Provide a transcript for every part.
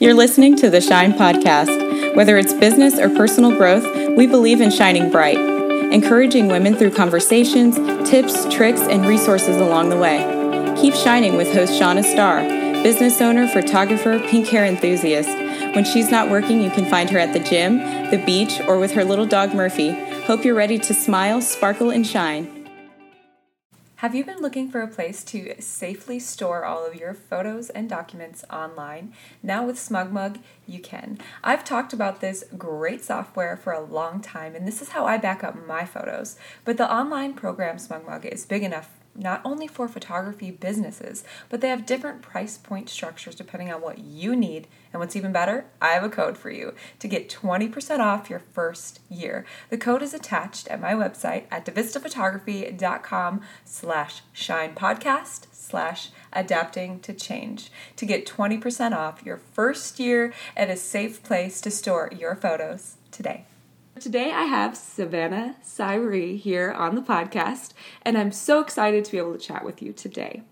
You're listening to the Shine Podcast. Whether it's business or personal growth, we believe in shining bright, encouraging women through conversations, tips, tricks, and resources along the way. Keep shining with host Shanna Star, business owner, photographer, pink hair enthusiast. When she's not working, you can find her at the gym, the beach, or with her little dog Murphy. Hope you're ready to smile, sparkle, and shine. Have you been looking for a place to safely store all of your photos and documents online? Now with SmugMug, you can. I've talked about this great software for a long time, and this is how I back up my photos. But the online program SmugMug is big enough not only for photography businesses, but they have different price point structures depending on what you need. And what's even better, I have a code for you to get 20% off your first year. The code is attached at my website at devistaphotography.com slash shine podcast slash adapting to change to get 20% off your first year at a safe place to store your photos today. Today I have Savannah Cyree here on the podcast, and I'm so excited to be able to chat with you today.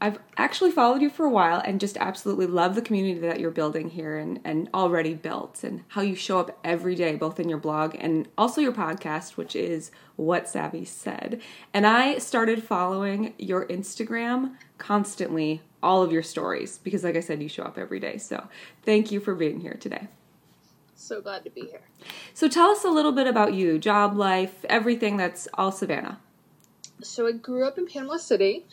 I've actually followed you for a while and just absolutely love the community that you're building here and, and already built, and how you show up every day, both in your blog and also your podcast, which is What Savvy Said. And I started following your Instagram constantly, all of your stories, because, like I said, you show up every day. So thank you for being here today. So glad to be here. So tell us a little bit about you, job, life, everything that's all Savannah. So I grew up in Panama City.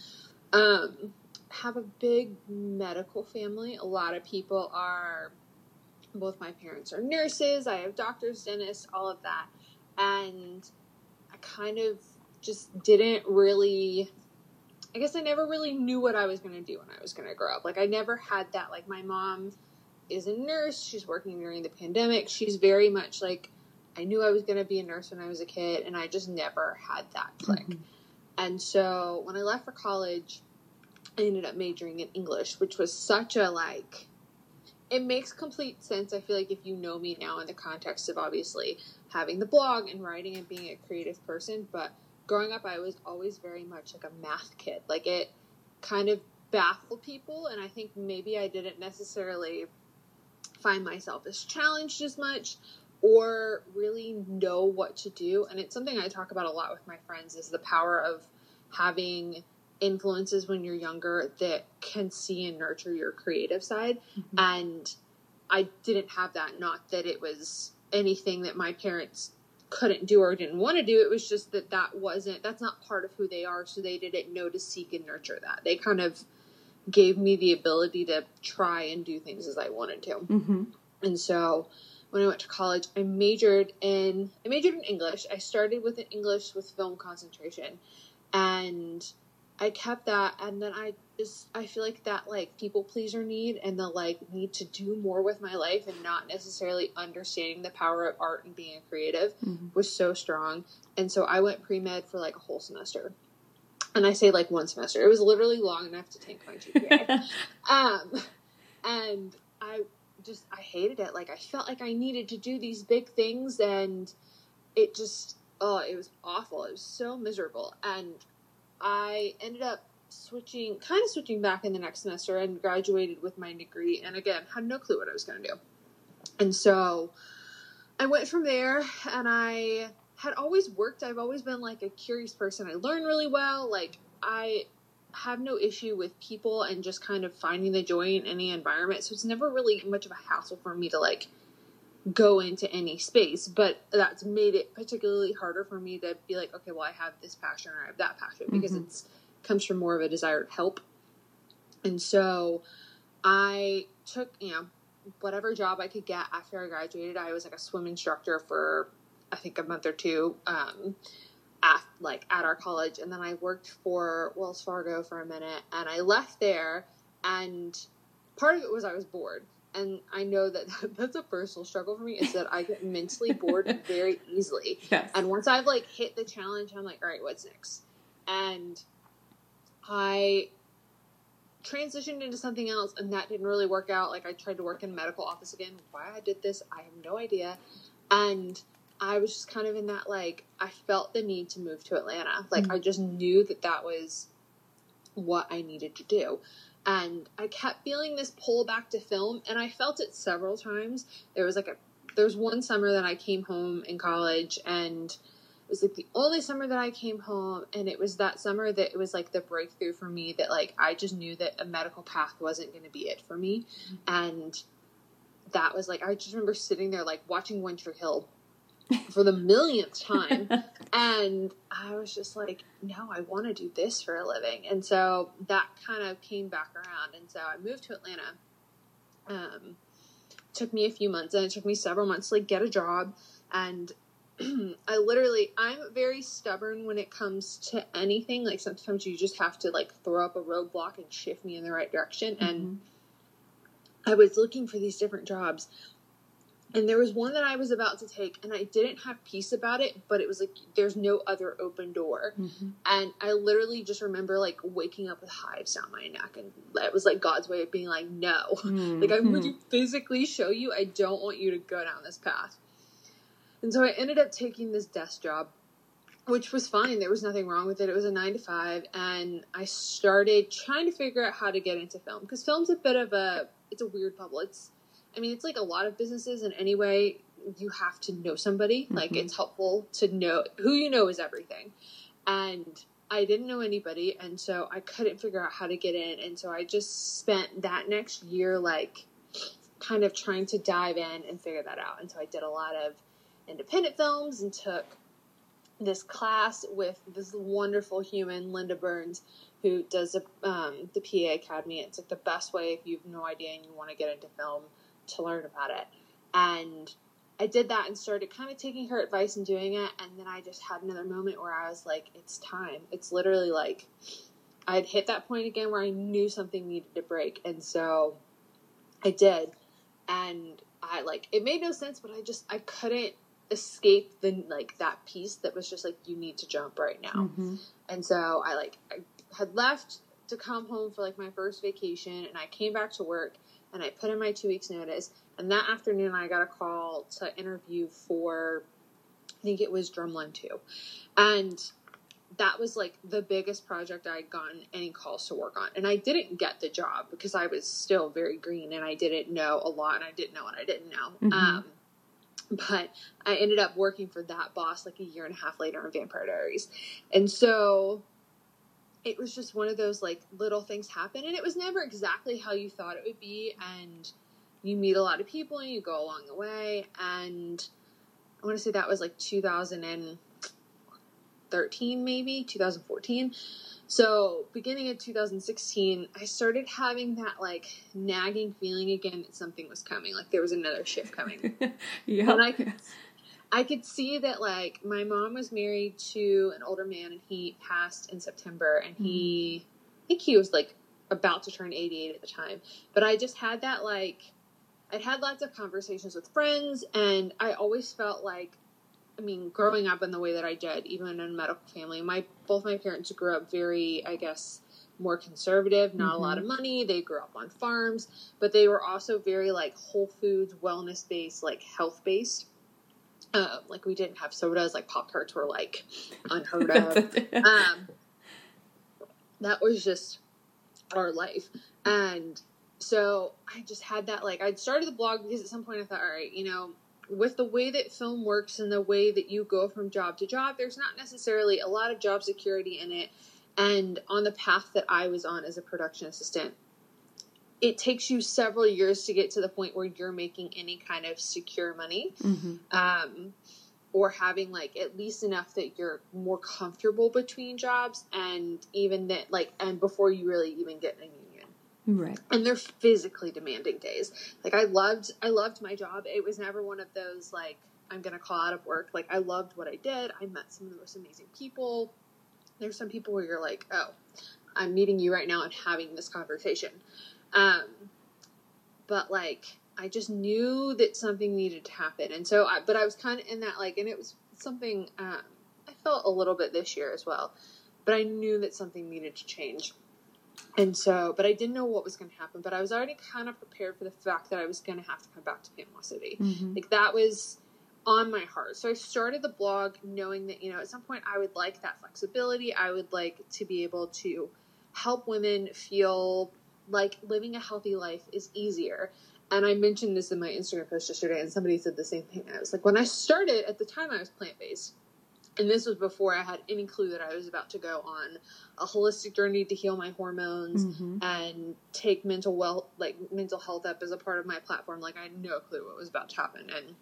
Um, have a big medical family. A lot of people are both my parents are nurses, I have doctors, dentists, all of that. And I kind of just didn't really I guess I never really knew what I was going to do when I was going to grow up. Like I never had that like my mom is a nurse. She's working during the pandemic. She's very much like, I knew I was going to be a nurse when I was a kid, and I just never had that click. Mm-hmm. And so when I left for college, I ended up majoring in English, which was such a like, it makes complete sense. I feel like if you know me now in the context of obviously having the blog and writing and being a creative person, but growing up, I was always very much like a math kid. Like it kind of baffled people, and I think maybe I didn't necessarily find myself as challenged as much or really know what to do. And it's something I talk about a lot with my friends is the power of having influences when you're younger that can see and nurture your creative side. Mm-hmm. And I didn't have that. Not that it was anything that my parents couldn't do or didn't want to do. It was just that that wasn't, that's not part of who they are. So they didn't know to seek and nurture that. They kind of gave me the ability to try and do things as I wanted to. Mm-hmm. And so when I went to college, I majored in I majored in English. I started with an English with film concentration, and I kept that. And then I just I feel like that like people pleaser need and the like need to do more with my life and not necessarily understanding the power of art and being a creative mm-hmm. was so strong. And so I went pre med for like a whole semester and I say like one semester. It was literally long enough to tank my GPA. um, and I just I hated it. Like I felt like I needed to do these big things, and it just oh, it was awful. It was so miserable, and I ended up switching, kind of switching back in the next semester, and graduated with my degree. And again, had no clue what I was going to do, and so I went from there, and I had always worked. I've always been like a curious person. I learn really well. Like I have no issue with people and just kind of finding the joy in any environment. So it's never really much of a hassle for me to like go into any space. But that's made it particularly harder for me to be like, okay, well, I have this passion or I have that passion because mm-hmm. it's comes from more of a desire to help. And so I took, you know, whatever job I could get after I graduated. I was like a swim instructor for I think a month or two um, at like at our college, and then I worked for Wells Fargo for a minute, and I left there, and part of it was I was bored, and I know that that's a personal struggle for me is that I get mentally bored very easily, yes. and once I've like hit the challenge, I'm like, all right, what's next, and I transitioned into something else and that didn't really work out. Like i tried to work in a medical office again. Why i did this i have no idea. And I was just kind of in that like I felt the need to move to Atlanta. Like mm-hmm. I just knew that that was what I needed to do. and I kept feeling this pull back to film, and I felt it several times. There was like a there was one summer that I came home in college, and it was like the only summer that I came home, and it was that summer that it was like the breakthrough for me that like I just knew that a medical path wasn't going to be it for me, and that was like I just remember sitting there like watching One Tree Hill for the millionth time. and I was just like, no, I want to do this for a living. And so that kind of came back around. And so I moved to Atlanta. Um, took me a few months and it took me several months to like get a job. And I literally, I'm very stubborn when it comes to anything. Like sometimes you just have to like throw up a roadblock and shift me in the right direction. Mm-hmm. And I was looking for these different jobs and there was one that I was about to take, and I didn't have peace about it, but it was like there's no other open door. Mm-hmm. And I literally just remember like waking up with hives down my neck, and it was like God's way of being like, no, mm-hmm. like I'm going to physically show you I don't want you to go down this path. And so I ended up taking this desk job, which was fine. There was nothing wrong with it. It was a nine to five, and I started trying to figure out how to get into film because film's a bit of a it's a weird bubble. It's I mean, it's like a lot of businesses in any way, you have to know somebody. Mm-hmm. Like, it's helpful to know who you know is everything. And I didn't know anybody, and so I couldn't figure out how to get in. And so I just spent that next year, like, kind of trying to dive in and figure that out. And so I did a lot of independent films and took this class with this wonderful human, Linda Burns, who does a, um, the PA Academy. It's like the best way if you have no idea and you want to get into film to learn about it. And I did that and started kind of taking her advice and doing it. And then I just had another moment where I was like, it's time. It's literally like I'd hit that point again where I knew something needed to break. And so I did. And I like, it made no sense, but I just, I couldn't escape the like that piece that was just like, you need to jump right now. Mm-hmm. And so I like, I had left to come home for like my first vacation and I came back to work and I put in my two weeks notice. And that afternoon, I got a call to interview for, I think it was Drumline 2. And that was like the biggest project I'd gotten any calls to work on. And I didn't get the job because I was still very green and I didn't know a lot and I didn't know what I didn't know. Mm-hmm. Um, but I ended up working for that boss like a year and a half later in Vampire Diaries. And so it was just one of those like little things happen and it was never exactly how you thought it would be and you meet a lot of people and you go along the way and i want to say that was like 2013 maybe 2014 so beginning of 2016 i started having that like nagging feeling again that something was coming like there was another shift coming. Yeah and i I could see that like my mom was married to an older man and he passed in September and he. I think he was like about to turn 88 at the time. But I just had that like I'd had lots of conversations with friends and I always felt like I mean, growing up in the way that I did, even in a medical family, my both my parents grew up very, I guess, more conservative, not mm-hmm. a lot of mm-hmm. money. They grew up on farms, but they were also very like whole foods, wellness based, like health based. Um, like we didn't have sodas, like Pop Tarts were like unheard of. um, that was just our life. And so I just had that like I'd started the blog because at some point I thought, all right, you know, with the way that film works and the way that you go from job to job, there's not necessarily a lot of job security in it. And on the path that I was on as a production assistant, it takes you several years to get to the point where you're making any kind of secure money mm-hmm. um, or having like at least enough that you're more comfortable between jobs and even that like and before you really even get in a union. Right. And they're physically demanding days. Like i loved i loved my job. It was never one of those like i'm gonna call out of work. Like i loved what i did. I met some of the most amazing people. There's some people where you're like oh i'm meeting you right now and having this conversation um, but like, I just knew that something needed to happen. And so, I, but I was kind of in that like, and it was something, um, I felt a little bit this year as well, but I knew that something needed to change. And so, but I didn't know what was going to happen, but I was already kind of prepared for the fact that I was going to have to come back to Panama City. Mm-hmm. Like that was on my heart. So I started the blog knowing that, you know, at some point I would like that flexibility. I would like to be able to help women feel like living a healthy life is easier. And I mentioned this in my Instagram post yesterday, and somebody said the same thing. I was like, when I started, at the time I was plant based, and this was before I had any clue that I was about to go on a holistic journey to heal my hormones mm-hmm. and take mental well like mental health up as a part of my platform. Like I had no clue what was about to happen, and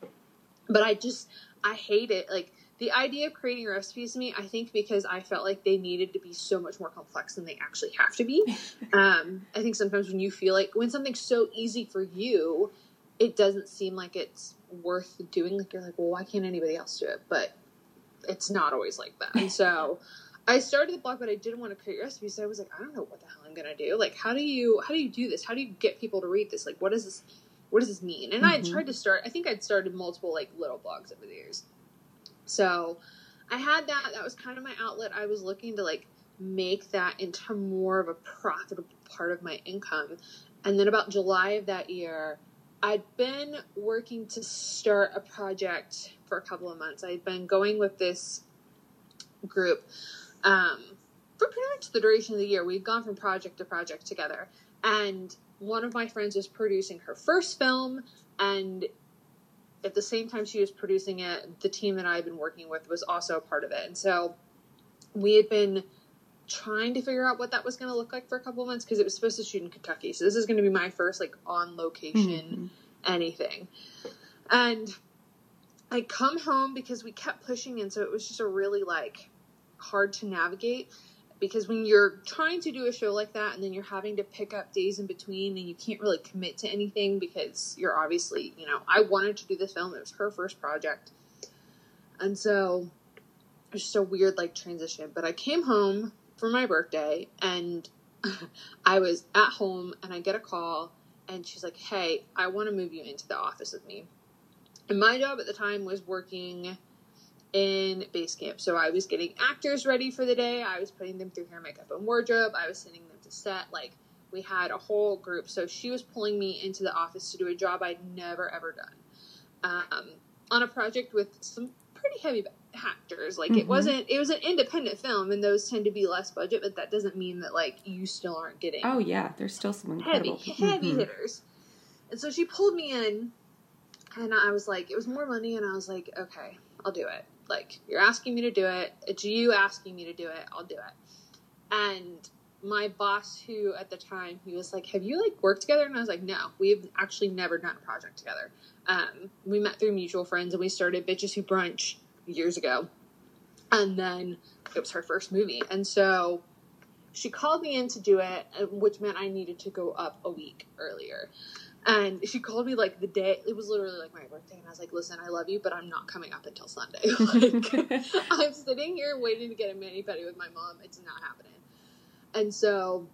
but I just I hate it. Like the idea of creating recipes to me, I think because I felt like they needed to be so much more complex than they actually have to be. um, I think sometimes when you feel like when something's so easy for you, it doesn't seem like it's worth doing. Like you're like, well, why can't anybody else do it? But it's not always like that. And so I started the blog, but I didn't want to create recipes. So I was like, I don't know what the hell I'm gonna do. Like, how do you how do you do this? How do you get people to read this? Like, what does this what does this mean? And mm-hmm. I tried to start. I think I'd started multiple like little blogs over the years. So I had that. That was kind of my outlet. I was looking to like make that into more of a profitable part of my income. And then about July of that year, I'd been working to start a project for a couple of months. I'd been going with this group um, for pretty much the duration of the year. We'd gone from project to project together. And one of my friends was producing her first film, and at the same time she was producing it, the team that I had been working with was also a part of it. And so we had been trying to figure out what that was going to look like for a couple of months because it was supposed to shoot in Kentucky. So this is going to be my first like on location mm-hmm. anything. And I come home because we kept pushing and so it was just a really like hard to navigate because when you're trying to do a show like that and then you're having to pick up days in between and you can't really commit to anything because you're obviously, you know, I wanted to do this film. It was her first project. And so it's just a weird like transition. But I came home for my birthday and I was at home and I get a call and she's like, Hey, I want to move you into the office with me. And my job at the time was working in base camp. So I was getting actors ready for the day. I was putting them through hair, makeup, and wardrobe. I was sending them to set. Like we had a whole group. So she was pulling me into the office to do a job I'd never ever done um, on a project with some pretty heavy actors. Like mm-hmm. it wasn't. It was an independent film, and those tend to be less budget. But that doesn't mean that like you still aren't getting. Oh yeah, there's still some incredible heavy, heavy mm-hmm. hitters. And so she pulled me in, and I was like, it was more money, and I was like, okay, I'll do it. Like, you're asking me to do it. It's you asking me to do it. I'll do it. And my boss, who at the time, he was like, Have you like worked together? And I was like, No, we've actually never done a project together. Um, we met through mutual friends and we started Bitches Who Brunch years ago. And then it was her first movie. And so she called me in to do it, which meant I needed to go up a week earlier. And she called me like the day it was literally like my birthday, and I was like, "Listen, I love you, but I'm not coming up until Sunday. like, I'm sitting here waiting to get a mani pedi with my mom. It's not happening." And so,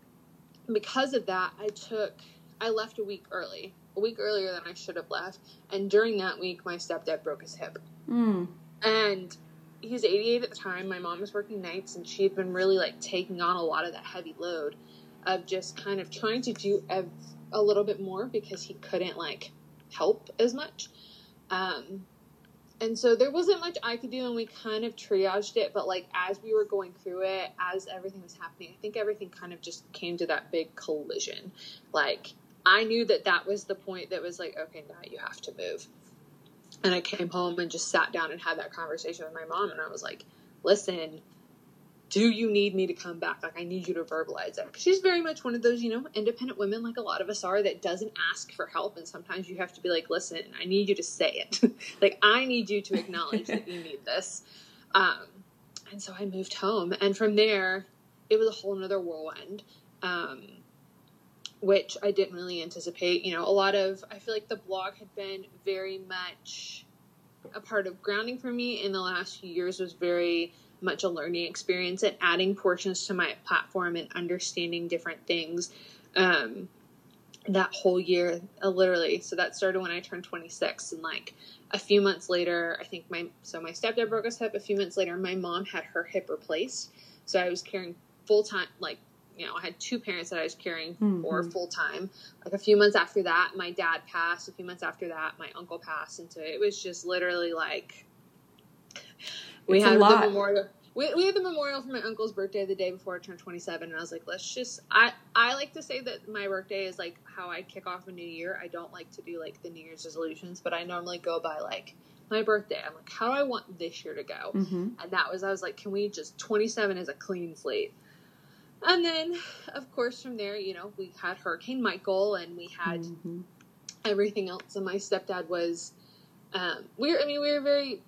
because of that, I took I left a week early, a week earlier than I should have left. And during that week, my stepdad broke his hip, mm. and he was 88 at the time. My mom was working nights, and she had been really like taking on a lot of that heavy load of just kind of trying to do everything a little bit more because he couldn't like help as much. Um, and so there wasn't much I could do, and we kind of triaged it. But like as we were going through it, as everything was happening, I think everything kind of just came to that big collision. Like I knew that that was the point that was like, okay, now you have to move. And I came home and just sat down and had that conversation with my mom, and I was like, listen, do you need me to come back? Like, I need you to verbalize it. She's very much one of those, you know, independent women, like a lot of us are, that doesn't ask for help. And sometimes you have to be like, listen, I need you to say it. like, I need you to acknowledge that you need this. Um, and so I moved home. And from there, it was a whole nother whirlwind, um, which I didn't really anticipate. You know, a lot of, I feel like the blog had been very much a part of grounding for me in the last few years was very much a learning experience and adding portions to my platform and understanding different things um, that whole year uh, literally. So that started when i turned 26 and like a few months later i think my so my stepdad broke his hip a few months later my mom had her hip replaced. So i was caring full time like you know i had two parents that i was caring mm-hmm. for full time like a few months after that my dad passed. A few months after that my uncle passed. And so it was just literally like we had the memorial. we, we had the memorial for my uncle's birthday the day before I turned 27, and I was like, let's just. I I like to say that my birthday is like how I kick off a new year. I don't like to do like the New Year's resolutions, but I normally go by like my birthday. I'm like, how do I want this year to go? Mm-hmm. And that was I was like, can we just 27 is a clean slate. And then, of course, from there, you know, we had Hurricane Michael, and we had Mhm. everything else. And my stepdad was, um, we were, I mean, we were very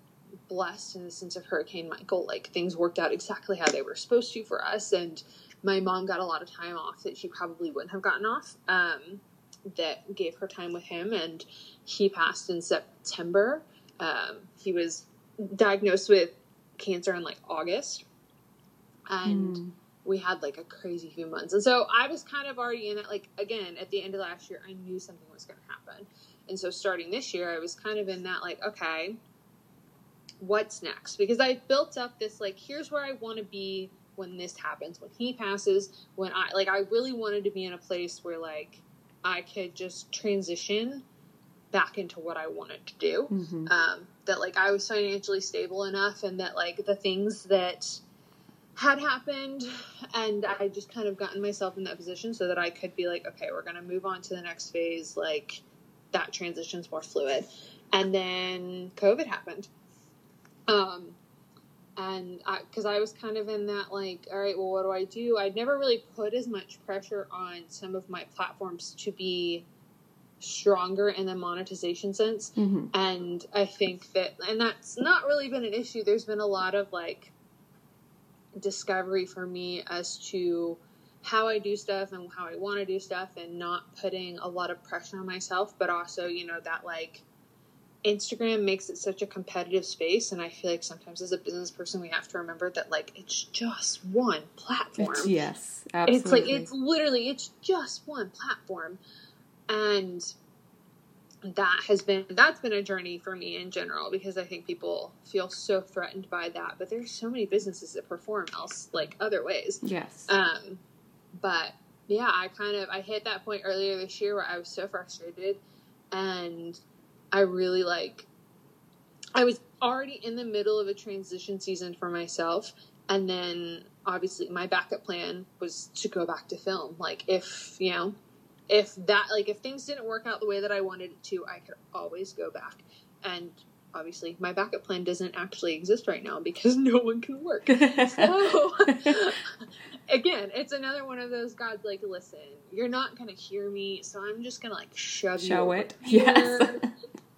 blessed in the sense of Hurricane Michael. Like things worked out exactly how they were supposed to for us, and my mom got a lot of time off that she probably wouldn't have gotten off. Um, that gave her time with him, and he passed in September. Um, he was diagnosed with cancer in like August, and Mm. we had like a crazy few months. And so I was kind of already in it. Like, again, at the end of last year, I knew something was going to happen. And so starting this year, I was kind of in that, like, okay, what's next? Because I built up this, like, here's where I want to be when this happens, when he passes, when I, like, I really wanted to be in a place where, like, I could just transition back into what I wanted to do Mhm. um, that like I was financially stable enough and that like the things that had happened and I just kind of gotten myself in that position so that I could be like, okay, we're gonna move on to the next phase, like that transition's more fluid. And then COVID happened. Um and because I, was kind of in that like, all right, well, what do I do? I'd never really put as much pressure on some of my platforms to be stronger in the monetization sense Mhm. and i think that and that's not really been an issue there's been a lot of like discovery for me as to how i do stuff and how i want to do stuff and not putting a lot of pressure on myself but also you know that like instagram makes it such a competitive space and i feel like sometimes as a business person we have to remember that like it's just one platform It's, yes, absolutely. it's like it's literally it's just one platform and that has been that's been a journey for me in general because i think people feel so threatened by that but there's so many businesses that perform else like other ways yes. um but yeah i kind of i hit that point earlier this year where i was so frustrated and i really like i was already in the middle of a transition season for myself and then obviously my backup plan was to go back to film like if you know if that like if things didn't work out the way that i wanted it to i could always go back and obviously my backup plan doesn't actually exist right now because no one can work so again it's another one of those god's like listen you're not gonna hear me so i'm just gonna like shove you Show over it. Yes.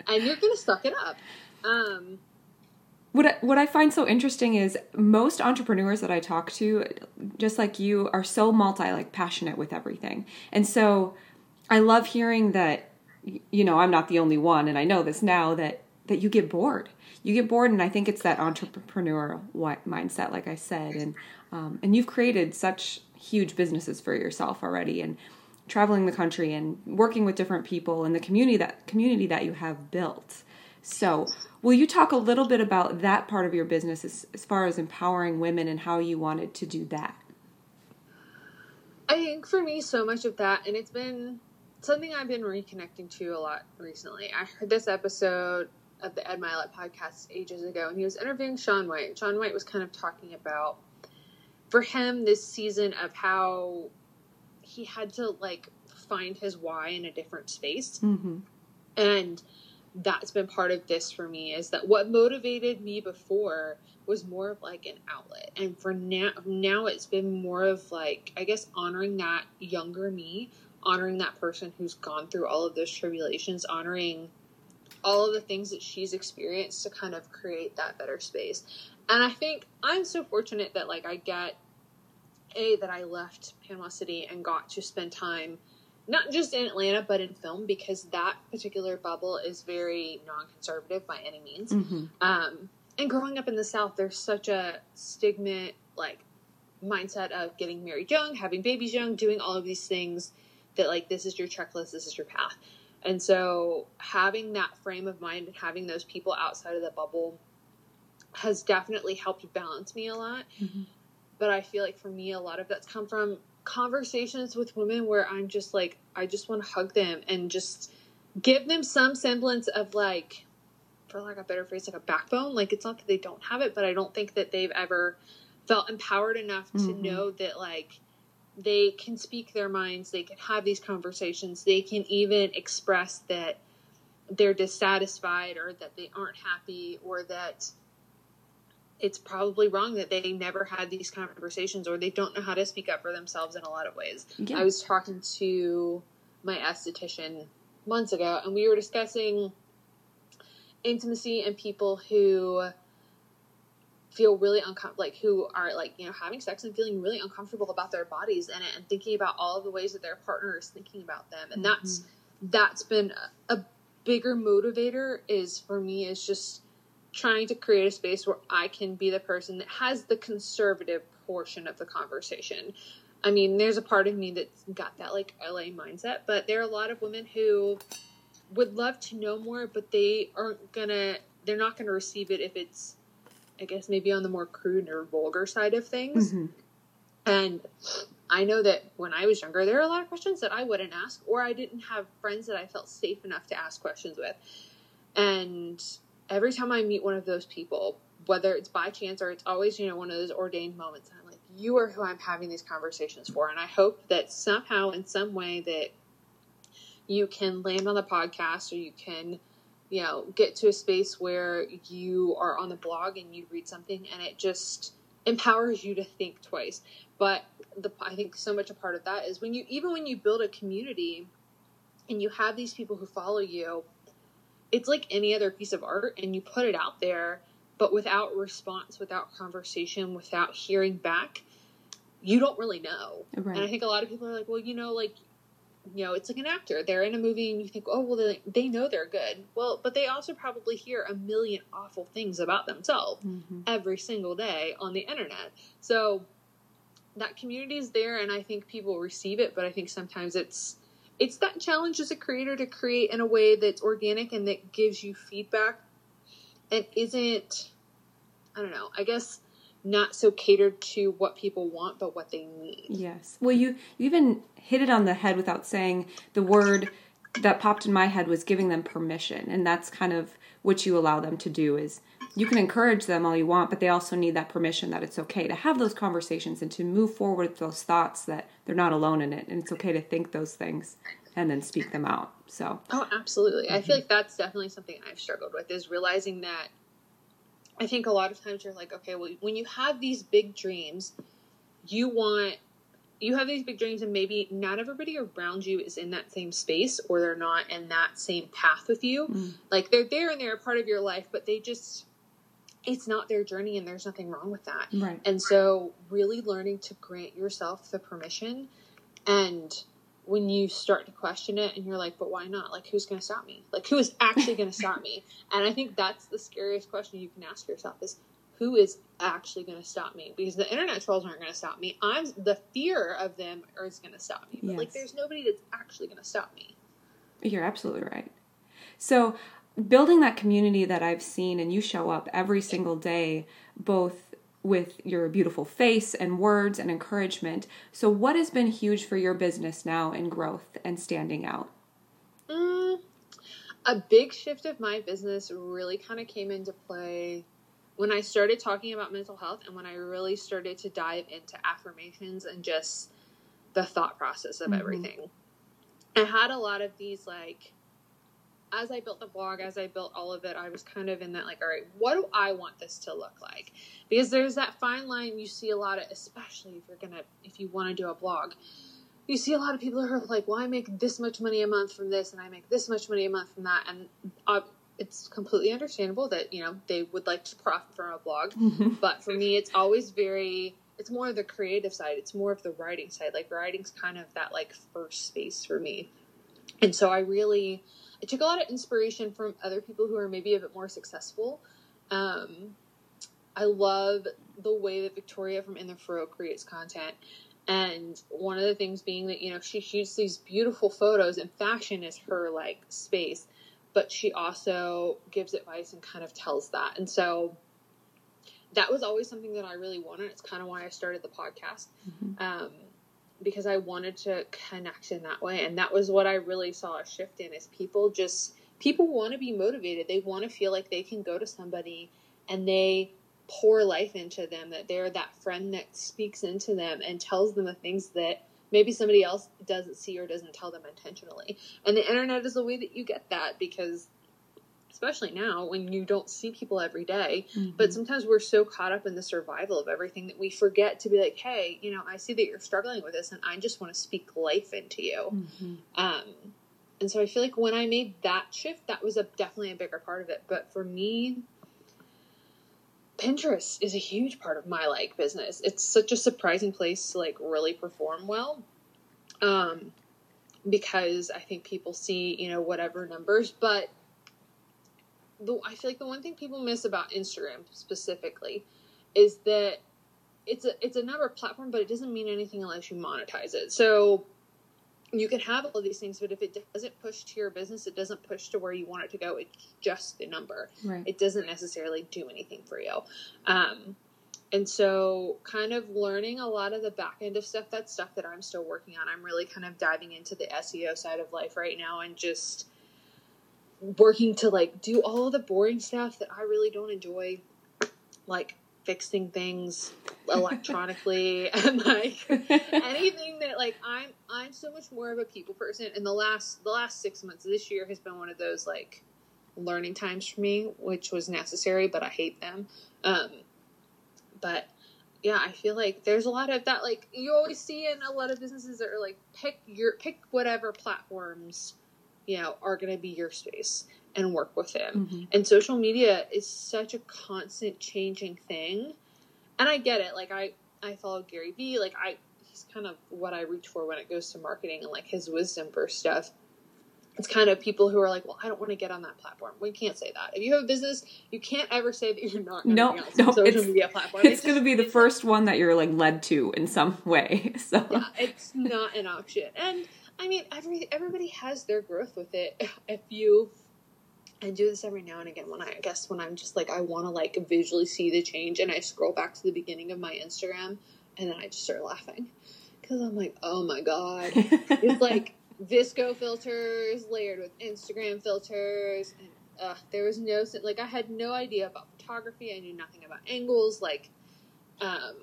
And you're gonna suck it up um What I, what I find so interesting is most entrepreneurs that I talk to, just like you, are so multi like passionate with everything, and so I love hearing that. You know, I'm not the only one, and I know this now that that you get bored. You get bored, and I think it's that entrepreneurial mindset, like I said, and um, and you've created such huge businesses for yourself already, and traveling the country and working with different people and the community that community that you have built. So, will you talk a little bit about that part of your business as, as far as empowering women and how you wanted to do that? I think for me, so much of that, and it's been something I've been reconnecting to a lot recently. I heard this episode of the Ed Mylett podcast ages ago, and he was interviewing Shaun White. Shaun White was kind of talking about, for him, this season of how he had to like find his why in a different space. Mm-hmm. and that's been part of this for me is that what motivated me before was more of like an outlet. And for now now it's been more of like i guess honoring that younger me honoring that person who's gone through all of those tribulations honoring all of the things that she's experienced to kind of create that better space. And i think i'm so fortunate that like i get a that i left panama city and got to spend time not just in Atlanta, but in film because that particular bubble is very non-conservative by any means. Mm-hmm. Um, and growing up in the South, there's such a stigma, like mindset of getting married young, having babies young, doing all of these things that like this is your checklist, this is your path. And so having that frame of mind and having those people outside of the bubble has definitely helped balance me a lot. Mhm. But I feel like for me, a lot of that's come from conversations with women where I'm just like, I just want to hug them and just give them some semblance of like for lack of a better phrase, like a backbone. Like it's not that they don't have it, but I don't think that they've ever felt empowered enough to Mhm. know that like they can speak their minds, they can have these conversations, they can even express that they're dissatisfied or that they aren't happy or that it's probably wrong that they never had these conversations or they don't know how to speak up for themselves in a lot of ways. Yeah. I was talking to my esthetician months ago and we were discussing intimacy and people who feel really uncomfortable like who are like you know having sex and feeling really uncomfortable about their bodies in it and thinking about all of the ways that their partner is thinking about them and that's mm-hmm. that's been a, a bigger motivator is for me is just trying to create a space where I can be the person that has the conservative portion of the conversation. I mean, there's a part of me that's got that like LA mindset, but there are a lot of women who would love to know more, but they aren't gonna, they're not gonna receive it if it's, I guess, maybe on the more crude or vulgar side of things. Mhm. And I know that when I was younger, there are a lot of questions that I wouldn't ask, or I didn't have friends that I felt safe enough to ask questions with. And every time I meet one of those people, whether it's by chance or it's always, you know, one of those ordained moments, I'm like, you are who I'm having these conversations for. And I hope that somehow, in some way, that you can land on the podcast or you can, you know, get to a space where you are on the blog and you read something and it just empowers you to think twice. But the I think so much a part of that is when you even when you build a community and you have these people who follow you, it's like any other piece of art and you put it out there, but without response, without conversation, without hearing back, you don't really know. And I think a lot of people are like, well, you know, like, you know, it's like an actor. They're in a movie and you think, oh, well, they, they know they're good. Well, but they also probably hear a million awful things about themselves Mhm. every single day on the internet. So that community is there and I think people receive it, but I think sometimes it's it's that challenge as a creator to create in a way that's organic and that gives you feedback and isn't I don't know, I guess not so catered to what people want but what they need. Yes. Well, you, you even hit it on the head without saying the word that popped in my head was giving them permission. And that's kind of what you allow them to do is you can encourage them all you want, but they also need that permission that it's okay to have those conversations and to move forward with those thoughts that they're not alone in it. And it's okay to think those things and then speak them out. So, Oh, absolutely. I feel like that's definitely something I've struggled with is realizing that I think a lot of times you're like, okay, well, when you have these big dreams, you want you have these big dreams and maybe not everybody around you is in that same space or they're not in that same path with you. Mm. Like they're there and they're a part of your life, but they just it's not their journey and there's nothing wrong with that. right. And so, really learning to grant yourself the permission. And when you start to question it and you're like, but why not? Like, who's going to stop me? Like, who is actually going to stop me? And I think that's the scariest question you can ask yourself is, who is actually going to stop me? Because the internet trolls aren't going to stop me. I'm the fear of them is going to stop me. But like, there's nobody that's actually going to stop me. You're absolutely right. So, building that community that I've seen, and you show up every single day, both with your beautiful face and words and encouragement. So, what has been huge for your business now in growth and standing out? Mm, a big shift of my business really kind of came into play when I started talking about mental health and when I really started to dive into affirmations and just the thought process of Mhm. everything. I had a lot of these like as I built the blog, as I built all of it, I was kind of in that like, all right, what do I want this to look like? Because there's that fine line you see a lot of, especially if you're gonna, if you want to do a blog, you see a lot of people who are like, well, I make this much money a month from this, and I make this much money a month from that, and uh, it's completely understandable that you know they would like to profit from a blog, but for me, it's always very. It's more of the creative side. It's more of the writing side. Like writing's kind of that like first space for me, and so I really, I took a lot of inspiration from other people who are maybe a bit more successful. Um, I love the way that Victoria from In The Frow creates content. And one of the things being that, you know, she shoots these beautiful photos and fashion is her like space, but she also gives advice and kind of tells that. And so that was always something that I really wanted. It's kind of why I started the podcast. Mhm. Um, because I wanted to connect in that way. And that was what I really saw a shift in is people just people want to be motivated. They want to feel like they can go to somebody and they pour life into them, that they're that friend that speaks into them and tells them the things that maybe somebody else doesn't see or doesn't tell them intentionally. And the internet is a way that you get that because especially now when you don't see people every day, Mm-hmm. but sometimes we're so caught up in the survival of everything that we forget to be like hey you know i see that you're struggling with this and i just want to speak life into you Mhm. um, and so i feel like when i made that shift that was a definitely a bigger part of it but for me pinterest is a huge part of my like business it's such a surprising place to like really perform well um, because i think people see you know whatever numbers but the, I feel like the one thing people miss about Instagram specifically is that it's a it's a number platform, but it doesn't mean anything unless you monetize it. So you can have all these things, but if it doesn't push to your business, it doesn't push to where you want it to go. It's just a number. Right. It doesn't necessarily do anything for you. Um, and so, kind of learning a lot of the back end of stuff. That's stuff that I'm still working on. I'm really kind of diving into the SEO side of life right now, and just working to like do all the boring stuff that I really don't enjoy, like fixing things electronically and like anything that like I'm I'm so much more of a people person. And the last the last 6 months this year has been one of those like learning times for me which was necessary but I hate them. Um but yeah I feel like there's a lot of that like you always see in a lot of businesses that are like pick your pick whatever platforms you know are going to be your space and work with Mhm. and social media is such a constant changing thing and i get it like i i follow gary vee like i he's kind of what i reach for when it goes to marketing and like his wisdom for stuff it's kind of people who are like well i don't want to get on that platform we can't say that if you have a business you can't ever say that you're not going No, on no, some social it's- media platform It's going to be the first one that you're like led to in some way. So yeah, it's not an option. And I mean, every everybody has their growth with it. If you, I do this every now and again when I, I guess when I'm just like I want to like visually see the change, and I scroll back to the beginning of my Instagram, and then I just start laughing because I'm like, oh my god, it's like VSCO filters layered with Instagram filters, and uh, there was no like I had no idea about photography. I knew nothing about angles, like, um,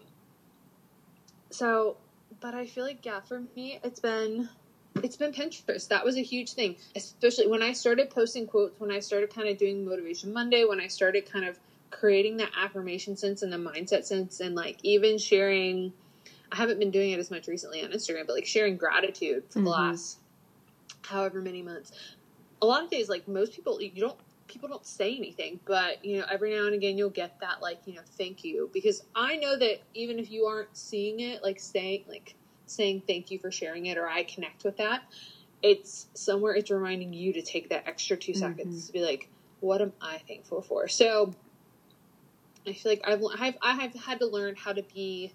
so. But I feel like yeah, for me, it's been it's been Pinterest. That was a huge thing, especially when I started posting quotes, when I started kind of doing Motivation Monday, when I started kind of creating that affirmation sense and the mindset sense, and like even sharing. I haven't been doing it as much recently on Instagram, but like sharing gratitude for the Mhm. last however many months. A lot of days, like most people, you don't people don't say anything, but you know, every now and again you'll get that like you know thank you because I know that even if you aren't seeing it, like saying like saying thank you for sharing it or I connect with that, it's somewhere it's reminding you to take that extra 2 mm-hmm. seconds to be like, what am I thankful for? So I feel like I've I've I have had to learn how to be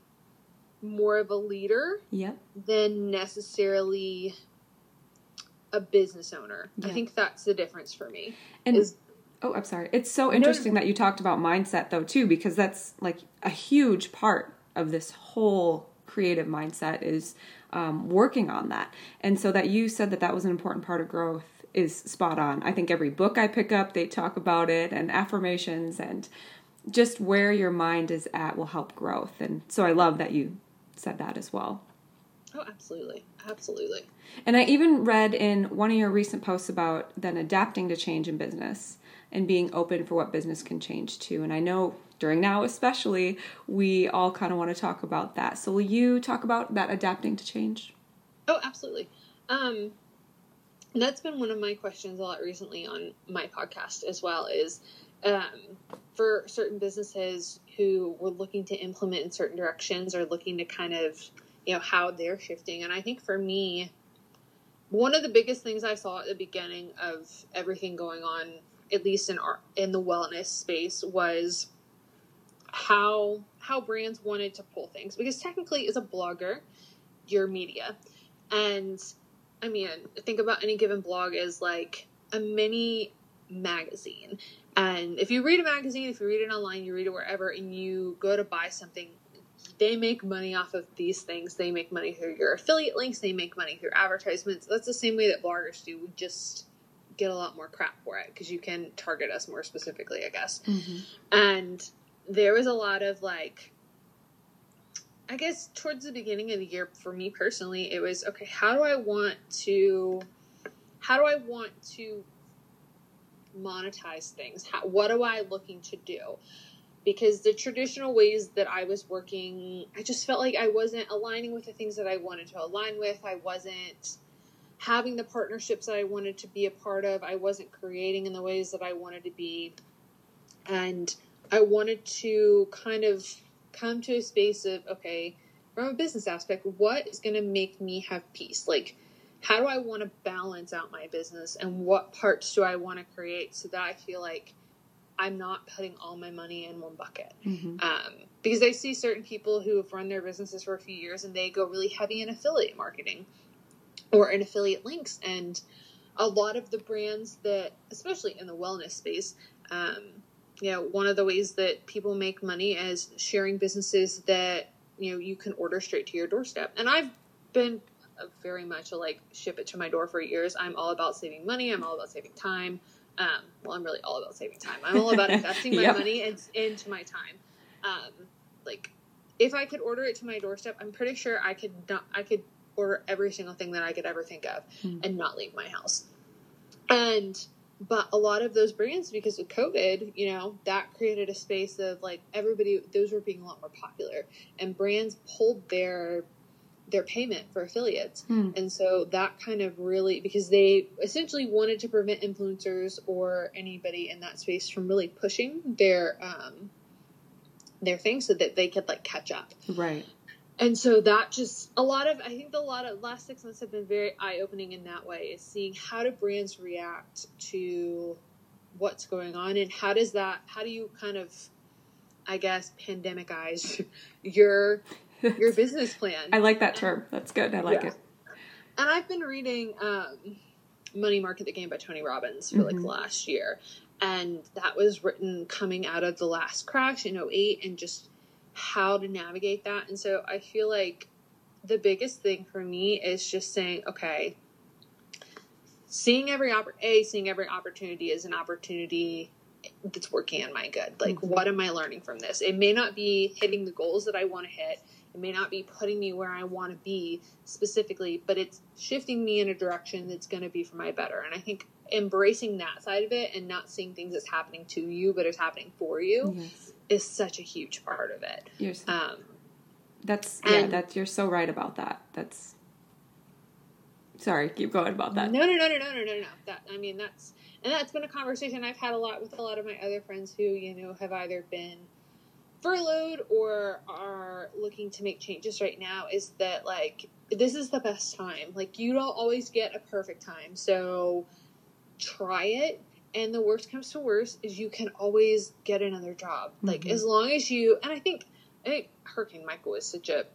more of a leader Yep. than necessarily a business owner. I think that's the difference for me. And is oh, I'm sorry. It's so interesting that you talked about mindset though too, because that's like a huge part of this whole creative mindset is um, working on that. And so that you said that that was an important part of growth is spot on. I think every book I pick up, they talk about it and affirmations and just where your mind is at will help growth. And so I love that you said that as well. oh, absolutely, absolutely. And I even read in one of your recent posts about then adapting to change in business and being open for what business can change to. And I know during now, especially, we all kind of want to talk about that. So, will you talk about that adapting to change? Oh, absolutely. Um, that's been one of my questions a lot recently on my podcast as well. Is um, for certain businesses who were looking to implement in certain directions or looking to kind of you know how they're shifting. And I think for me, one of the biggest things I saw at the beginning of everything going on, at least in our in the wellness space, was how how brands wanted to pull things. Because technically as a blogger your media. And i mean think about any given blog as like a mini magazine. And if you read a magazine if you read it online you read it wherever and you go to buy something they make money off of these things. They make money through your affiliate links. They make money through advertisements. That's the same way that bloggers do. We just get a lot more crap for it because you can target us more specifically, I guess. Mm-hmm. And there was a lot of like, I guess towards the beginning of the year, for me personally, it was okay, how do I want to, how do I want to monetize things? How, what am I looking to do? Because the traditional ways that I was working, I just felt like I wasn't aligning with the things that I wanted to align with. I wasn't having the partnerships that I wanted to be a part of. I wasn't creating in the ways that I wanted to be. And I wanted to kind of come to a space of, okay, from a business aspect, what is going to make me have peace? Like, how do I want to balance out my business and what parts do I want to create so that I feel like I'm not putting all my money in one bucket? Mm-hmm. Um, because I see certain people who have run their businesses for a few years and they go really heavy in affiliate marketing or in affiliate links. And a lot of the brands that, especially in the wellness space, um, you know, one of the ways that people make money is sharing businesses that, you know, you can order straight to your doorstep. And I've been very much a like ship it to my door for years. I'm all about saving money. I'm all about saving time. Um, well, I'm really all about saving time. I'm all about investing my Yep. money in, into my time. Um, like, if I could order it to my doorstep, I'm pretty sure I could not. I could order every single thing that I could ever think of Hmm. and not leave my house. And but a lot of those brands, because of COVID, you know, that created a space of like everybody; those were being a lot more popular, and brands pulled their their payment for affiliates. Hmm. And so that kind of really, because they essentially wanted to prevent influencers or anybody in that space from really pushing their um, their thing so that they could like catch up. Right. And so that just a lot of I think the lot of last six months have been very eye opening in that way is seeing how do brands react to what's going on and how does that how do you kind of I guess pandemicize your your business plan. I like that term. That's good. I like Yeah. it. And I've been reading um, Money Master the Game by Tony Robbins for like Mhm. last year. And that was written coming out of the last crash in 08 and just how to navigate that. And so I feel like the biggest thing for me is just saying, okay, seeing every a seeing every opportunity as an opportunity that's working on my good. Like, Mhm. what am I learning from this? It may not be hitting the goals that I want to hit. It may not be putting me where I want to be specifically, but it's shifting me in a direction that's going to be for my better. And I think embracing that side of it and not seeing things as happening to you, but as happening for you Yes. is such a huge part of it. You're, s- Um, that's yeah. and- That's you're so right about that. That's. Sorry, keep going about that. No, no, no, no, no, no, no, no. That I mean, that's and that's been a conversation I've had a lot with a lot of my other friends who you know have either been furloughed or are looking to make changes right now. Is that like this is the best time? Like you don't always get a perfect time, so try it. And the worst comes to worst is you can always get another job. Like Mhm. as long as you and I think I think Hurricane Michael was such a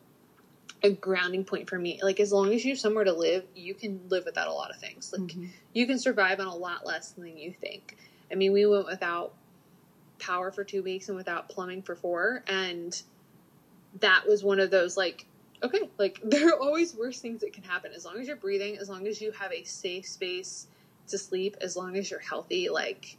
a grounding point for me. Like as long as you have somewhere to live, you can live without a lot of things. Like Mhm. you can survive on a lot less than you think. I mean, we went without power for two weeks and without plumbing for four, and that was one of those like, okay, like there are always worse things that can happen. As long as you're breathing, as long as you have a safe space to sleep, as long as you're healthy, like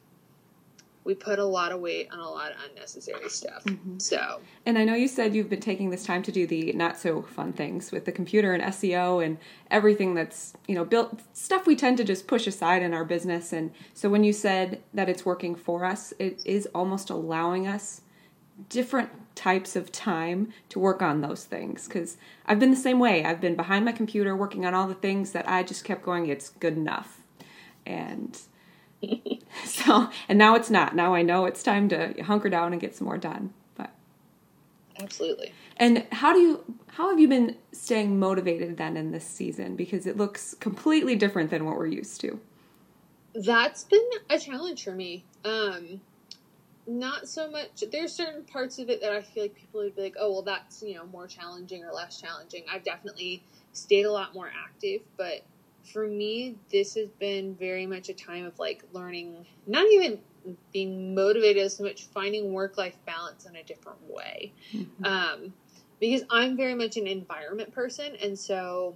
we put a lot of weight on a lot of unnecessary stuff. Mhm. So And I know you said you've been taking this time to do the not so fun things with the computer and SEO and everything that's, you know, built stuff we tend to just push aside in our business. And so when you said that it's working for us, it is almost allowing us different types of time to work on those things. Because I've been the same way. I've been behind my computer working on all the things that I just kept going, it's good enough. And so, and now it's not. Now I know it's time to hunker down and get some more done. But absolutely. and how do you how have you been staying motivated then in this season because it looks completely different than what we're used to. That's been a challenge for me. Um, not so much. There's certain parts of it that I feel like people would be like, "Oh, well, that's you know more challenging or less challenging." I've definitely stayed a lot more active, but for me, this has been very much a time of like learning, not even being motivated as much, finding work life balance in a different way. Um, because I'm very much an environment person, and so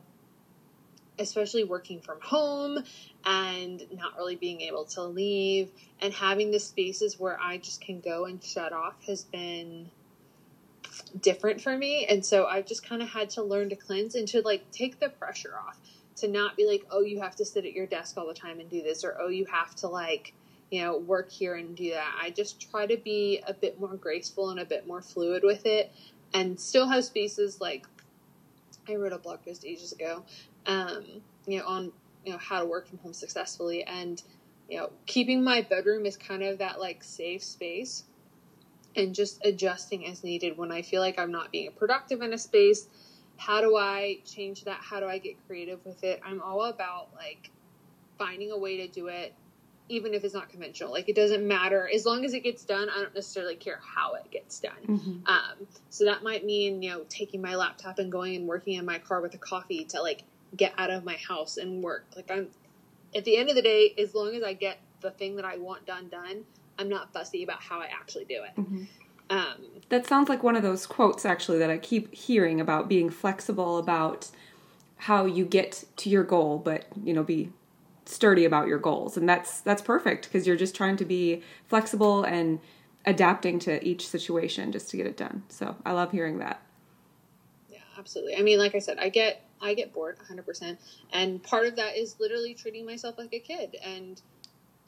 especially working from home and not really being able to leave and having the spaces where I just can go and shut off has been different for me. And so I've just kind of had to learn to cleanse and to like take the pressure off to not be like, oh, you have to sit at your desk all the time and do this, or oh, you have to like, you know, work here and do that. I just try to be a bit more graceful and a bit more fluid with it and still have spaces like I wrote a blog post ages ago, um, you know, on you know how to work from home successfully and you know keeping my bedroom is kind of that like safe space and just adjusting as needed when I feel like I'm not being productive in a space. How do I change that? How do I get creative with it? I'm all about like finding a way to do it even if it's not conventional. Like it doesn't matter as long as it gets done. I don't necessarily care how it gets done. Mm-hmm. Um, so that might mean you know taking my laptop and going and working in my car with a coffee to like get out of my house and work. Like I'm at the end of the day, as long as I get the thing that I want done done, I'm not fussy about how I actually do it. Mm-hmm. Um, that sounds like one of those quotes actually that I keep hearing about being flexible about how you get to your goal, but you know, be sturdy about your goals. And that's that's perfect because you're just trying to be flexible and adapting to each situation just to get it done. So i love hearing that. Yeah absolutely. I mean like i said i get i get bored 100% and part of that is literally treating myself like a kid. And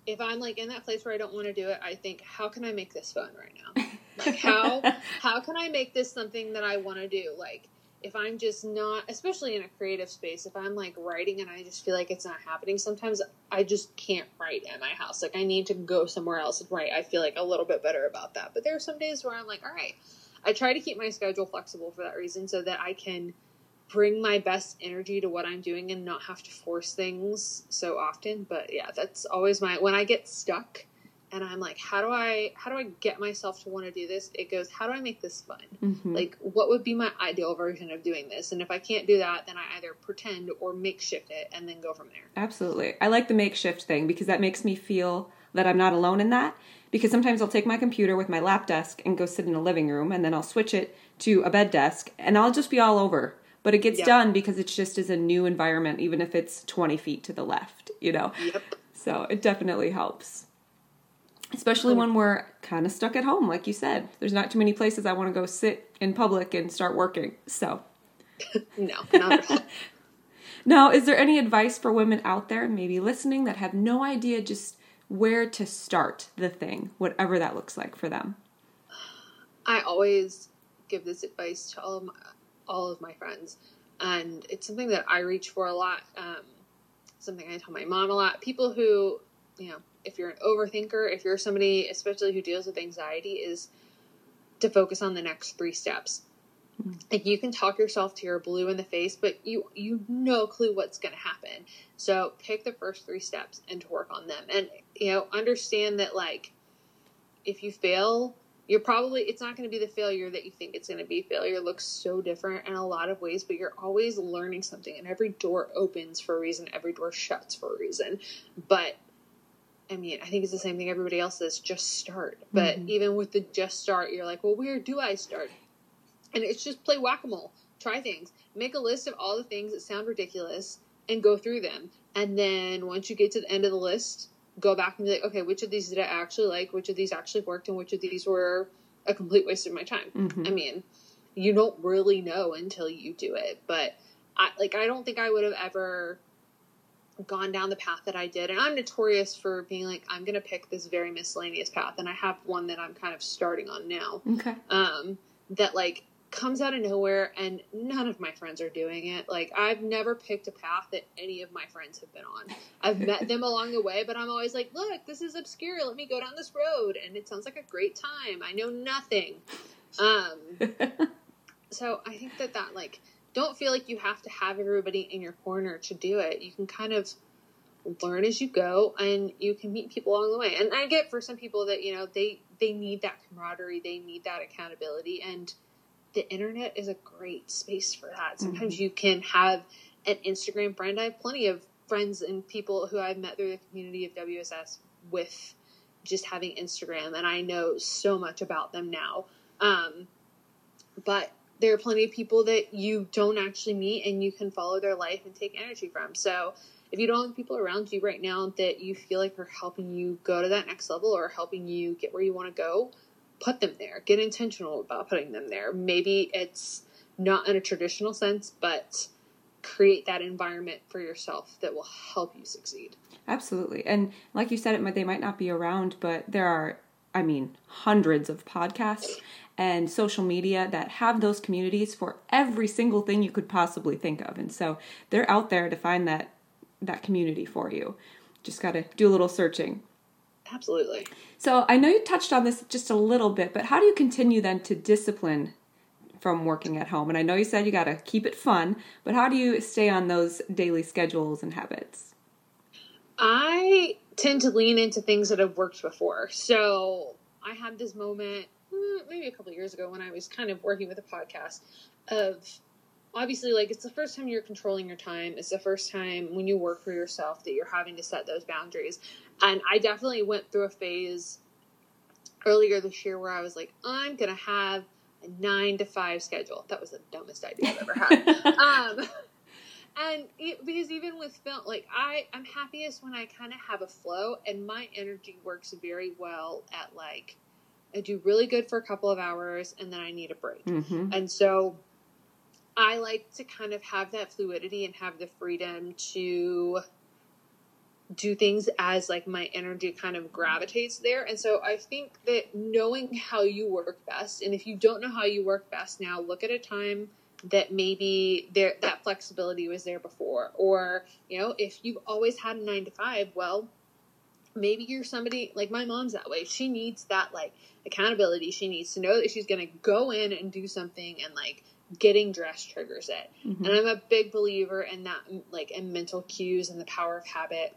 if i'm like in that place where i don't want to do it i think how can i make this fun right now like how how can i make this something that i want to do like if I'm just not, especially in a creative space, if I'm like writing and I just feel like it's not happening, sometimes I just can't write at my house. Like I need to go somewhere else and write. I feel like a little bit better about that. But there are some days where I'm like, all right, I try to keep my schedule flexible for that reason so that I can bring my best energy to what I'm doing and not have to force things so often. But yeah, that's always my, when I get stuck, and I'm like, how do I how do I get myself to want to do this? It goes, how do I make this fun? Mm-hmm. Like, what would be my ideal version of doing this? And if I can't do that, then I either pretend or makeshift it and then go from there. Absolutely, I like the makeshift thing because that makes me feel that I'm not alone in that. Because sometimes I'll take my computer with my lap desk and go sit in a living room, and then I'll switch it to a bed desk, and I'll just be all over. But it gets yep. done because it's just as a new environment, even if it's 20 feet to the left, you know? Yep. So it definitely helps especially when we're kind of stuck at home like you said. There's not too many places i want to go sit in public and start working so. No not at all. Now is there any advice for women out there maybe listening that have no idea just where to start the thing whatever that looks like for them? I always give this advice to all of my, all of my friends and it's something that i reach for a lot um, something i tell my mom a lot. People who you know if you're an overthinker, if you're somebody, especially who deals with anxiety, is to focus on the next three steps. Mm-hmm. Like you can talk yourself to your blue in the face, but you you no clue what's going to happen. So pick the first three steps and to work on them, and you know understand that like if you fail, you're probably it's not going to be the failure that you think it's going to be. Failure looks so different in a lot of ways, but you're always learning something, and every door opens for a reason, every door shuts for a reason. But I mean, I think it's the same thing everybody else says, just start. But mm-hmm. even with the just start, you're like, well, where do I start? And it's just play whack a mole, try things, make a list of all the things that sound ridiculous and go through them. And then once you get to the end of the list, go back and be like, okay, which of these did I actually like? Which of these actually worked? And which of these were a complete waste of my time? Mm-hmm. I mean, you don't really know until you do it. But I, like, I don't think I would have ever gone down the path that I did. And I'm notorious for being like, I'm going to pick this very miscellaneous path. And I have one that I'm kind of starting on now. Okay. Um, that like comes out of nowhere and none of my friends are doing it. Like I've never picked a path that any of my friends have been on. I've met them along the way, but I'm always like, look, this is obscure. Let me go down this road. And it sounds like a great time. I know nothing. Um, so I think that that like, don't feel like you have to have everybody in your corner to do it. You can kind of learn as you go and you can meet people along the way. And I get for some people that, you know, they they need that camaraderie, they need that accountability and the internet is a great space for that. Sometimes mm-hmm. you can have an Instagram friend. I have plenty of friends and people who I've met through the community of WSS with just having Instagram and I know so much about them now. Um, but there are plenty of people that you don't actually meet and you can follow their life and take energy from. So if you don't have people around you right now that you feel like are helping you go to that next level or helping you get where you want to go, put them there. Get intentional about putting them there. Maybe it's not in a traditional sense, but create that environment for yourself that will help you succeed. Absolutely. And like you said, it might, they might not be around, but there are, I mean, hundreds of podcasts and social media that have those communities for every single thing you could possibly think of. And so they're out there to find that that community for you. Just got to do a little searching. Absolutely. So I know you touched on this just a little bit, but how do you continue then to discipline from working at home? And I know you said you got to keep it fun, but how do you stay on those daily schedules and habits? I tend to lean into things that have worked before. So I had this moment maybe a couple years ago when I was kind of working with a podcast of obviously like it's the first time you're controlling your time. It's the first time when you work for yourself that you're having to set those boundaries. And i definitely went through a phase earlier this year where i was like i'm gonna have a nine to five schedule. That was the dumbest idea i've ever had. Um, and it, because even with film like i i'm happiest when i kind of have a flow and my energy works very well at like i do really good for a couple of hours and then i need a break mm-hmm. and so I like to kind of have that fluidity and have the freedom to do things as like my energy kind of gravitates there. And so I think that knowing how you work best, and if you don't know how you work best now, look at a time that maybe there that flexibility was there before. Or, you know, if you've always had a nine to five, well, maybe you're somebody like my mom's that way. She needs that like accountability. She needs to know that she's gonna go in and do something and like getting dressed triggers it. Mm-hmm. And I'm a big believer in that, like, in mental cues and the power of habit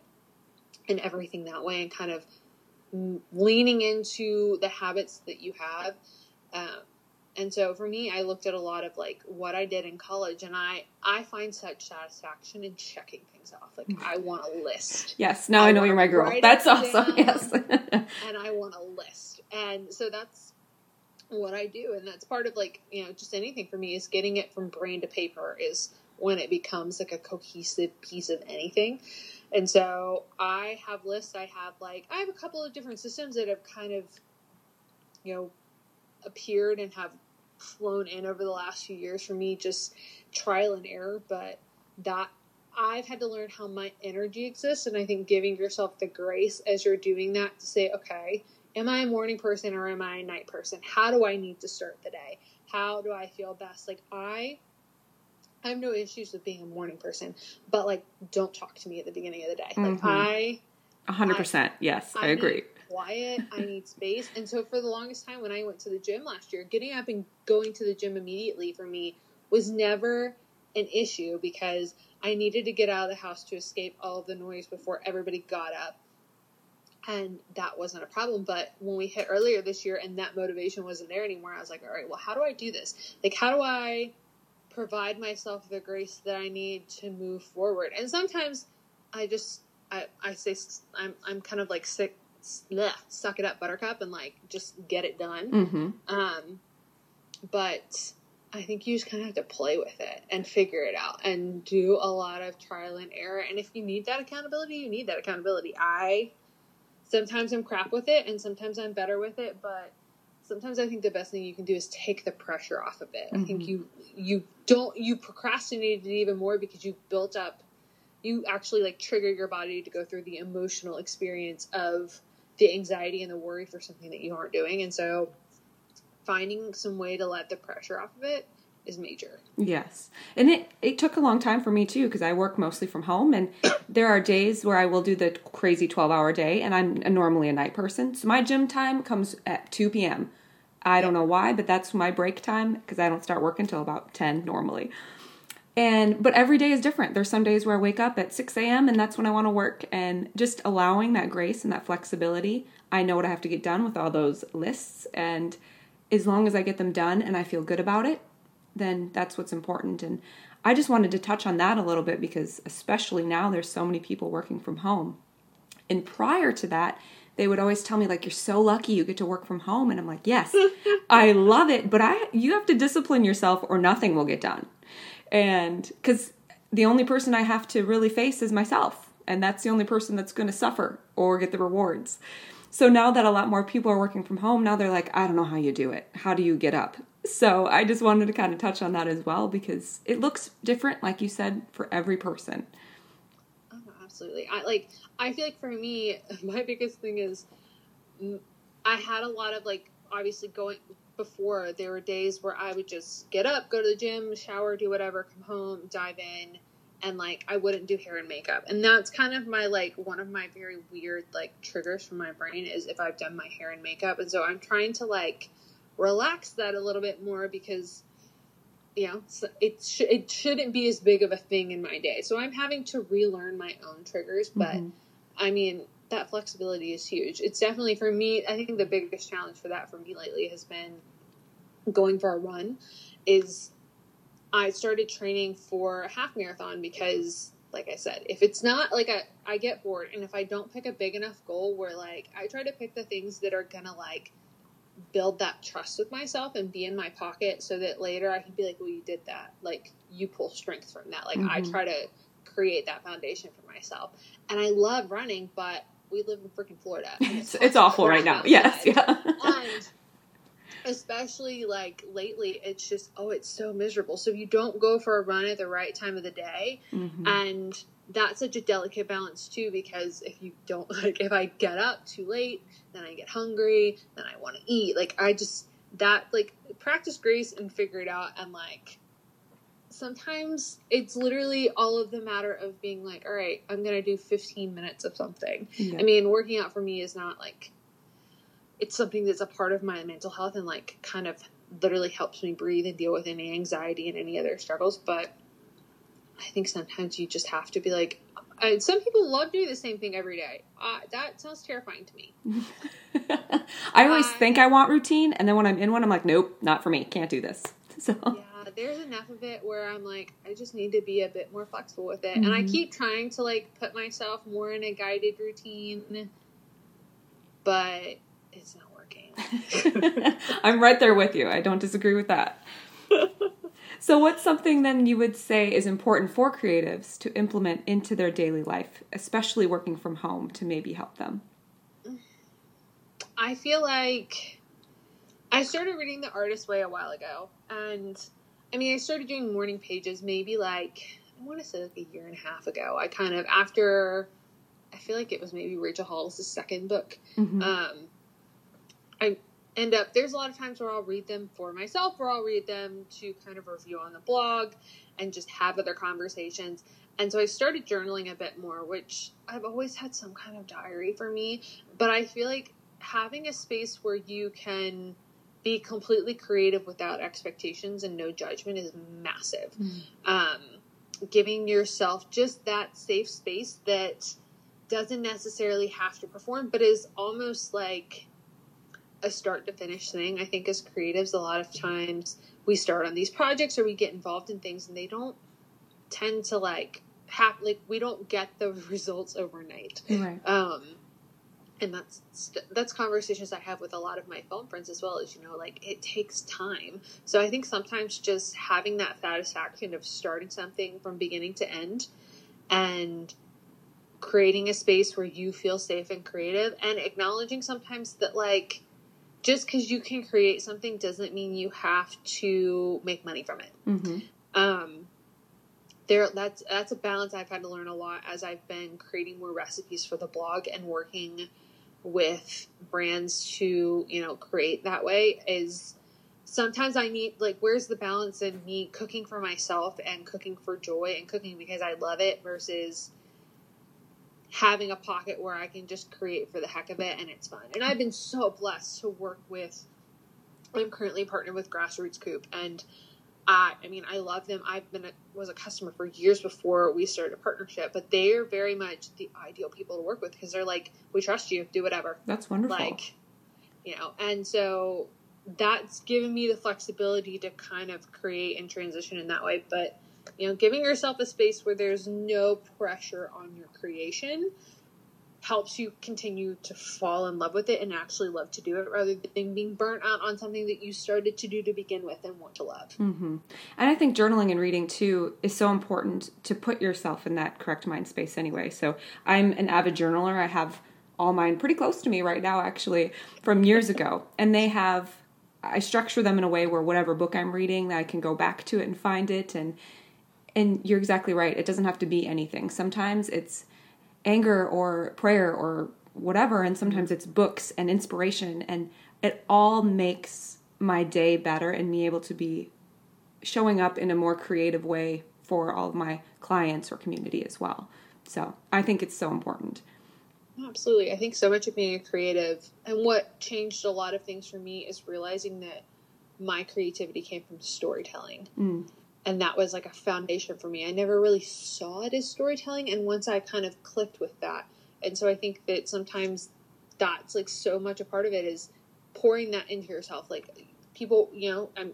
and everything that way, and kind of leaning into the habits that you have. Um, and so for me, I looked at a lot of like what I did in college, and I I find such satisfaction in checking things off. Like I mm-hmm. want a list. Yes, now I, I know you're my girl. That's awesome. Yes, and I want a list, and so that's what I do. And that's part of like, you know, just anything for me is getting it from brain to paper is when it becomes like a cohesive piece of anything. And so I have lists. I have like, I have a couple of different systems that have kind of, you know, appeared and have flown in over the last few years for me, just trial and error. But that I've had to learn how my energy exists. And I think giving yourself the grace as you're doing that to say, okay, am I a morning person or am I a night person? How do I need to start the day? How do I feel best? Like I I have no issues with being a morning person, but like don't talk to me at the beginning of the day. Like mm-hmm. I a hundred percent. Yes, I, I agree. Quiet. I need space. And so for the longest time when I went to the gym last year, getting up and going to the gym immediately for me was never an issue because I needed to get out of the house to escape all the noise before everybody got up and that wasn't a problem. But when we hit earlier this year and that motivation wasn't there anymore, I was like, all right, well, how do I do this? Like, how do I provide myself the grace that I need to move forward? And sometimes I just, I, I say, I'm, I'm kind of like sick, bleh, suck it up, buttercup, and like just get it done. Mm-hmm. Um, but I think you just kind of have to play with it and figure it out and do a lot of trial and error. And if you need that accountability, you need that accountability. I sometimes I'm crap with it and sometimes I'm better with it, but sometimes I think the best thing you can do is take the pressure off of it. Mm-hmm. I think mm-hmm. you you don't you procrastinated even more because you built up you actually like trigger your body to go through the emotional experience of the anxiety and the worry for something that you aren't doing. And so finding some way to let the pressure off of it is major. Yes. And it, it took a long time for me too because I work mostly from home and there are days where I will do the crazy 12 hour day and I'm a, normally a night person. So my gym time comes at 2 p.m. I don't know why, but that's my break time because I don't start work until about 10 normally. And but every day is different. There's some days where I wake up at 6 a.m. and that's when I want to work and just allowing that grace and that flexibility. I know what I have to get done with all those lists and as long as I get them done and I feel good about it, then that's what's important. And I just wanted to touch on that a little bit because, especially now, there's so many people working from home. And prior to that, they would always tell me like you're so lucky you get to work from home and I'm like, "Yes. I love it, but I you have to discipline yourself or nothing will get done." And cuz the only person I have to really face is myself, and that's the only person that's going to suffer or get the rewards. So now that a lot more people are working from home, now they're like, I don't know how you do it. How do you get up? So I just wanted to kind of touch on that as well because it looks different, like you said, for every person. Oh, absolutely. I like. I feel like for me, my biggest thing is, I had a lot of like obviously going before. There were days where I would just get up, go to the gym, shower, do whatever, come home, dive in, and like I wouldn't do hair and makeup. And that's kind of my like one of my very weird like triggers from my brain is if I've done my hair and makeup. And so I'm trying to like relax that a little bit more because you know it sh- it shouldn't be as big of a thing in my day. So I'm having to relearn my own triggers, but mm-hmm. I mean that flexibility is huge. It's definitely for me. I think the biggest challenge for that for me lately has been going for a run. Is I started training for a half marathon because, like I said, if it's not like a, I get bored, and if I don't pick a big enough goal where like I try to pick the things that are gonna like build that trust with myself and be in my pocket so that later I can be like, well, you did that. Like you pull strength from that. Like mm-hmm. I try to create that foundation for myself. And I love running, but we live in freaking Florida. It's, it's, awful right now. Yes, yeah. and especially like lately it's just oh it's so miserable so if you don't go for a run at the right time of the day mm-hmm. and that's such a delicate balance too because if you don't like if i get up too late then i get hungry then i want to eat like i just that like practice grace and figure it out and like sometimes it's literally all of the matter of being like all right i'm gonna do 15 minutes of something yeah. i mean working out for me is not like it's something that's a part of my mental health and like kind of literally helps me breathe and deal with any anxiety and any other struggles. But I think sometimes you just have to be like, uh, some people love doing the same thing every day. Uh, that sounds terrifying to me. I always uh, think I want routine, and then when I'm in one, I'm like, nope, not for me. Can't do this. So yeah, there's enough of it where I'm like, I just need to be a bit more flexible with it, mm-hmm. and I mm-hmm. keep trying to like put myself more in a guided routine, but it's not working. I'm right there with you. I don't disagree with that. so, what's something then you would say is important for creatives to implement into their daily life, especially working from home, to maybe help them? I feel like I started reading The Artist Way a while ago. And I mean, I started doing morning pages maybe like, I want to say like a year and a half ago. I kind of, after, I feel like it was maybe Rachel Hollis' second book. Mm-hmm. Um, I end up there's a lot of times where I'll read them for myself or I'll read them to kind of review on the blog and just have other conversations. And so I started journaling a bit more, which I've always had some kind of diary for me, but I feel like having a space where you can be completely creative without expectations and no judgment is massive. Mm. Um, giving yourself just that safe space that doesn't necessarily have to perform, but is almost like a start to finish thing. I think as creatives, a lot of times we start on these projects or we get involved in things and they don't tend to like have like we don't get the results overnight. Right. Um, and that's that's conversations I have with a lot of my film friends as well. As you know, like it takes time. So I think sometimes just having that satisfaction of starting something from beginning to end, and creating a space where you feel safe and creative, and acknowledging sometimes that like just because you can create something doesn't mean you have to make money from it. Mm-hmm. Um, there, that's that's a balance I've had to learn a lot as I've been creating more recipes for the blog and working with brands to you know create that way. Is sometimes I need like where's the balance in me cooking for myself and cooking for joy and cooking because I love it versus having a pocket where I can just create for the heck of it and it's fun. And I've been so blessed to work with I'm currently partnered with Grassroots Coop and I, I mean, I love them. I've been a, was a customer for years before we started a partnership, but they are very much the ideal people to work with because they're like, we trust you, do whatever. That's wonderful. Like, you know, and so that's given me the flexibility to kind of create and transition in that way. But you know, giving yourself a space where there's no pressure on your creation helps you continue to fall in love with it and actually love to do it rather than being burnt out on something that you started to do to begin with and want to love. Mm-hmm. And I think journaling and reading too is so important to put yourself in that correct mind space anyway. So I'm an avid journaler. I have all mine pretty close to me right now, actually, from years ago. And they have, I structure them in a way where whatever book I'm reading, I can go back to it and find it. And and you're exactly right. It doesn't have to be anything. Sometimes it's anger or prayer or whatever and sometimes it's books and inspiration and it all makes my day better and me able to be showing up in a more creative way for all of my clients or community as well. So i think it's so important. Absolutely. I think so much of being a creative and what changed a lot of things for me is realizing that my creativity came from storytelling. Mm and that was like a foundation for me. I never really saw it as storytelling, and once I kind of clicked with that, and so I think that sometimes that's like so much a part of it is pouring that into yourself. Like people, you know, I'm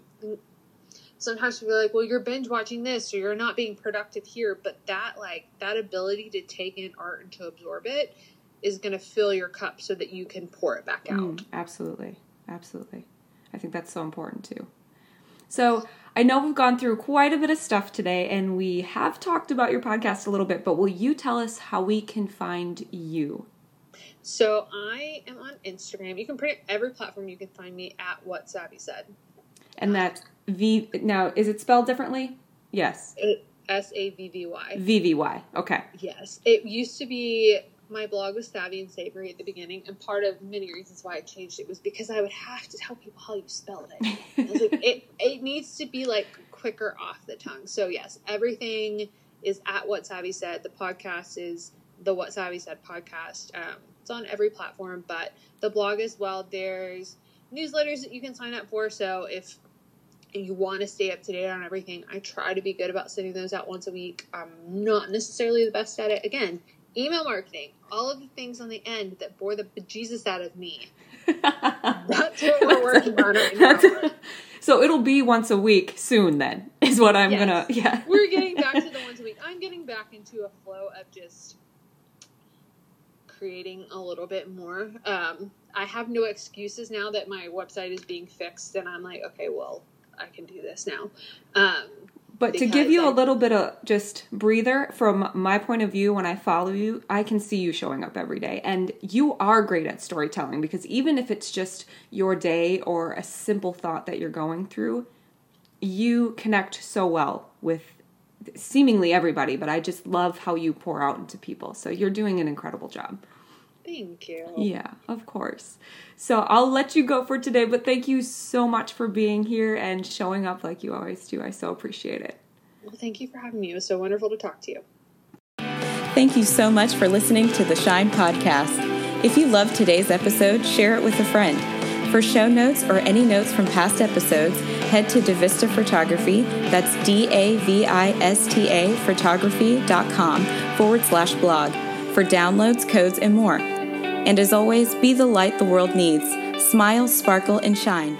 sometimes people are like, well, you're binge watching this, or you're not being productive here, but that like that ability to take in art and to absorb it is going to fill your cup so that you can pour it back out. Mm, absolutely, absolutely. I think that's so important too. So I know we've gone through quite a bit of stuff today and we have talked about your podcast a little bit, but will you tell us how we can find you? So I am on Instagram. You can pretty every platform you can find me at what Savvy said. And um, that's V now is it spelled differently? Yes. S A V V Y. V V Y. Okay. Yes. It used to be my blog was savvy and savory at the beginning, and part of many reasons why I changed it was because I would have to tell people how you spelled it. like, it it needs to be like quicker off the tongue. So yes, everything is at what Savvy said. The podcast is the What Savvy Said podcast. Um, it's on every platform, but the blog as well. There's newsletters that you can sign up for. So if you want to stay up to date on everything, I try to be good about sending those out once a week. I'm not necessarily the best at it. Again, email marketing, all of the things on the end that bore the bejesus out of me. That's what we're working on right now. So it'll be once a week soon, then, is what I'm yes. gonna, yeah. We're getting back to the once a week. I'm getting back into a flow of just creating a little bit more. Um, I have no excuses now that my website is being fixed, and I'm like, okay, well, I can do this now. Um, but to give you I, a little bit of just breather from my point of view, when I follow you, I can see you showing up every day. And you are great at storytelling because even if it's just your day or a simple thought that you're going through, you connect so well with seemingly everybody. But I just love how you pour out into people. So you're doing an incredible job. Thank you. Yeah, of course. So I'll let you go for today, but thank you so much for being here and showing up like you always do. I so appreciate it. Well, thank you for having me. It was so wonderful to talk to you. Thank you so much for listening to the Shine Podcast. If you loved today's episode, share it with a friend. For show notes or any notes from past episodes, head to Davista Photography, that's D A V I S T A photography.com forward slash blog for downloads, codes, and more. And as always, be the light the world needs. Smile, sparkle, and shine.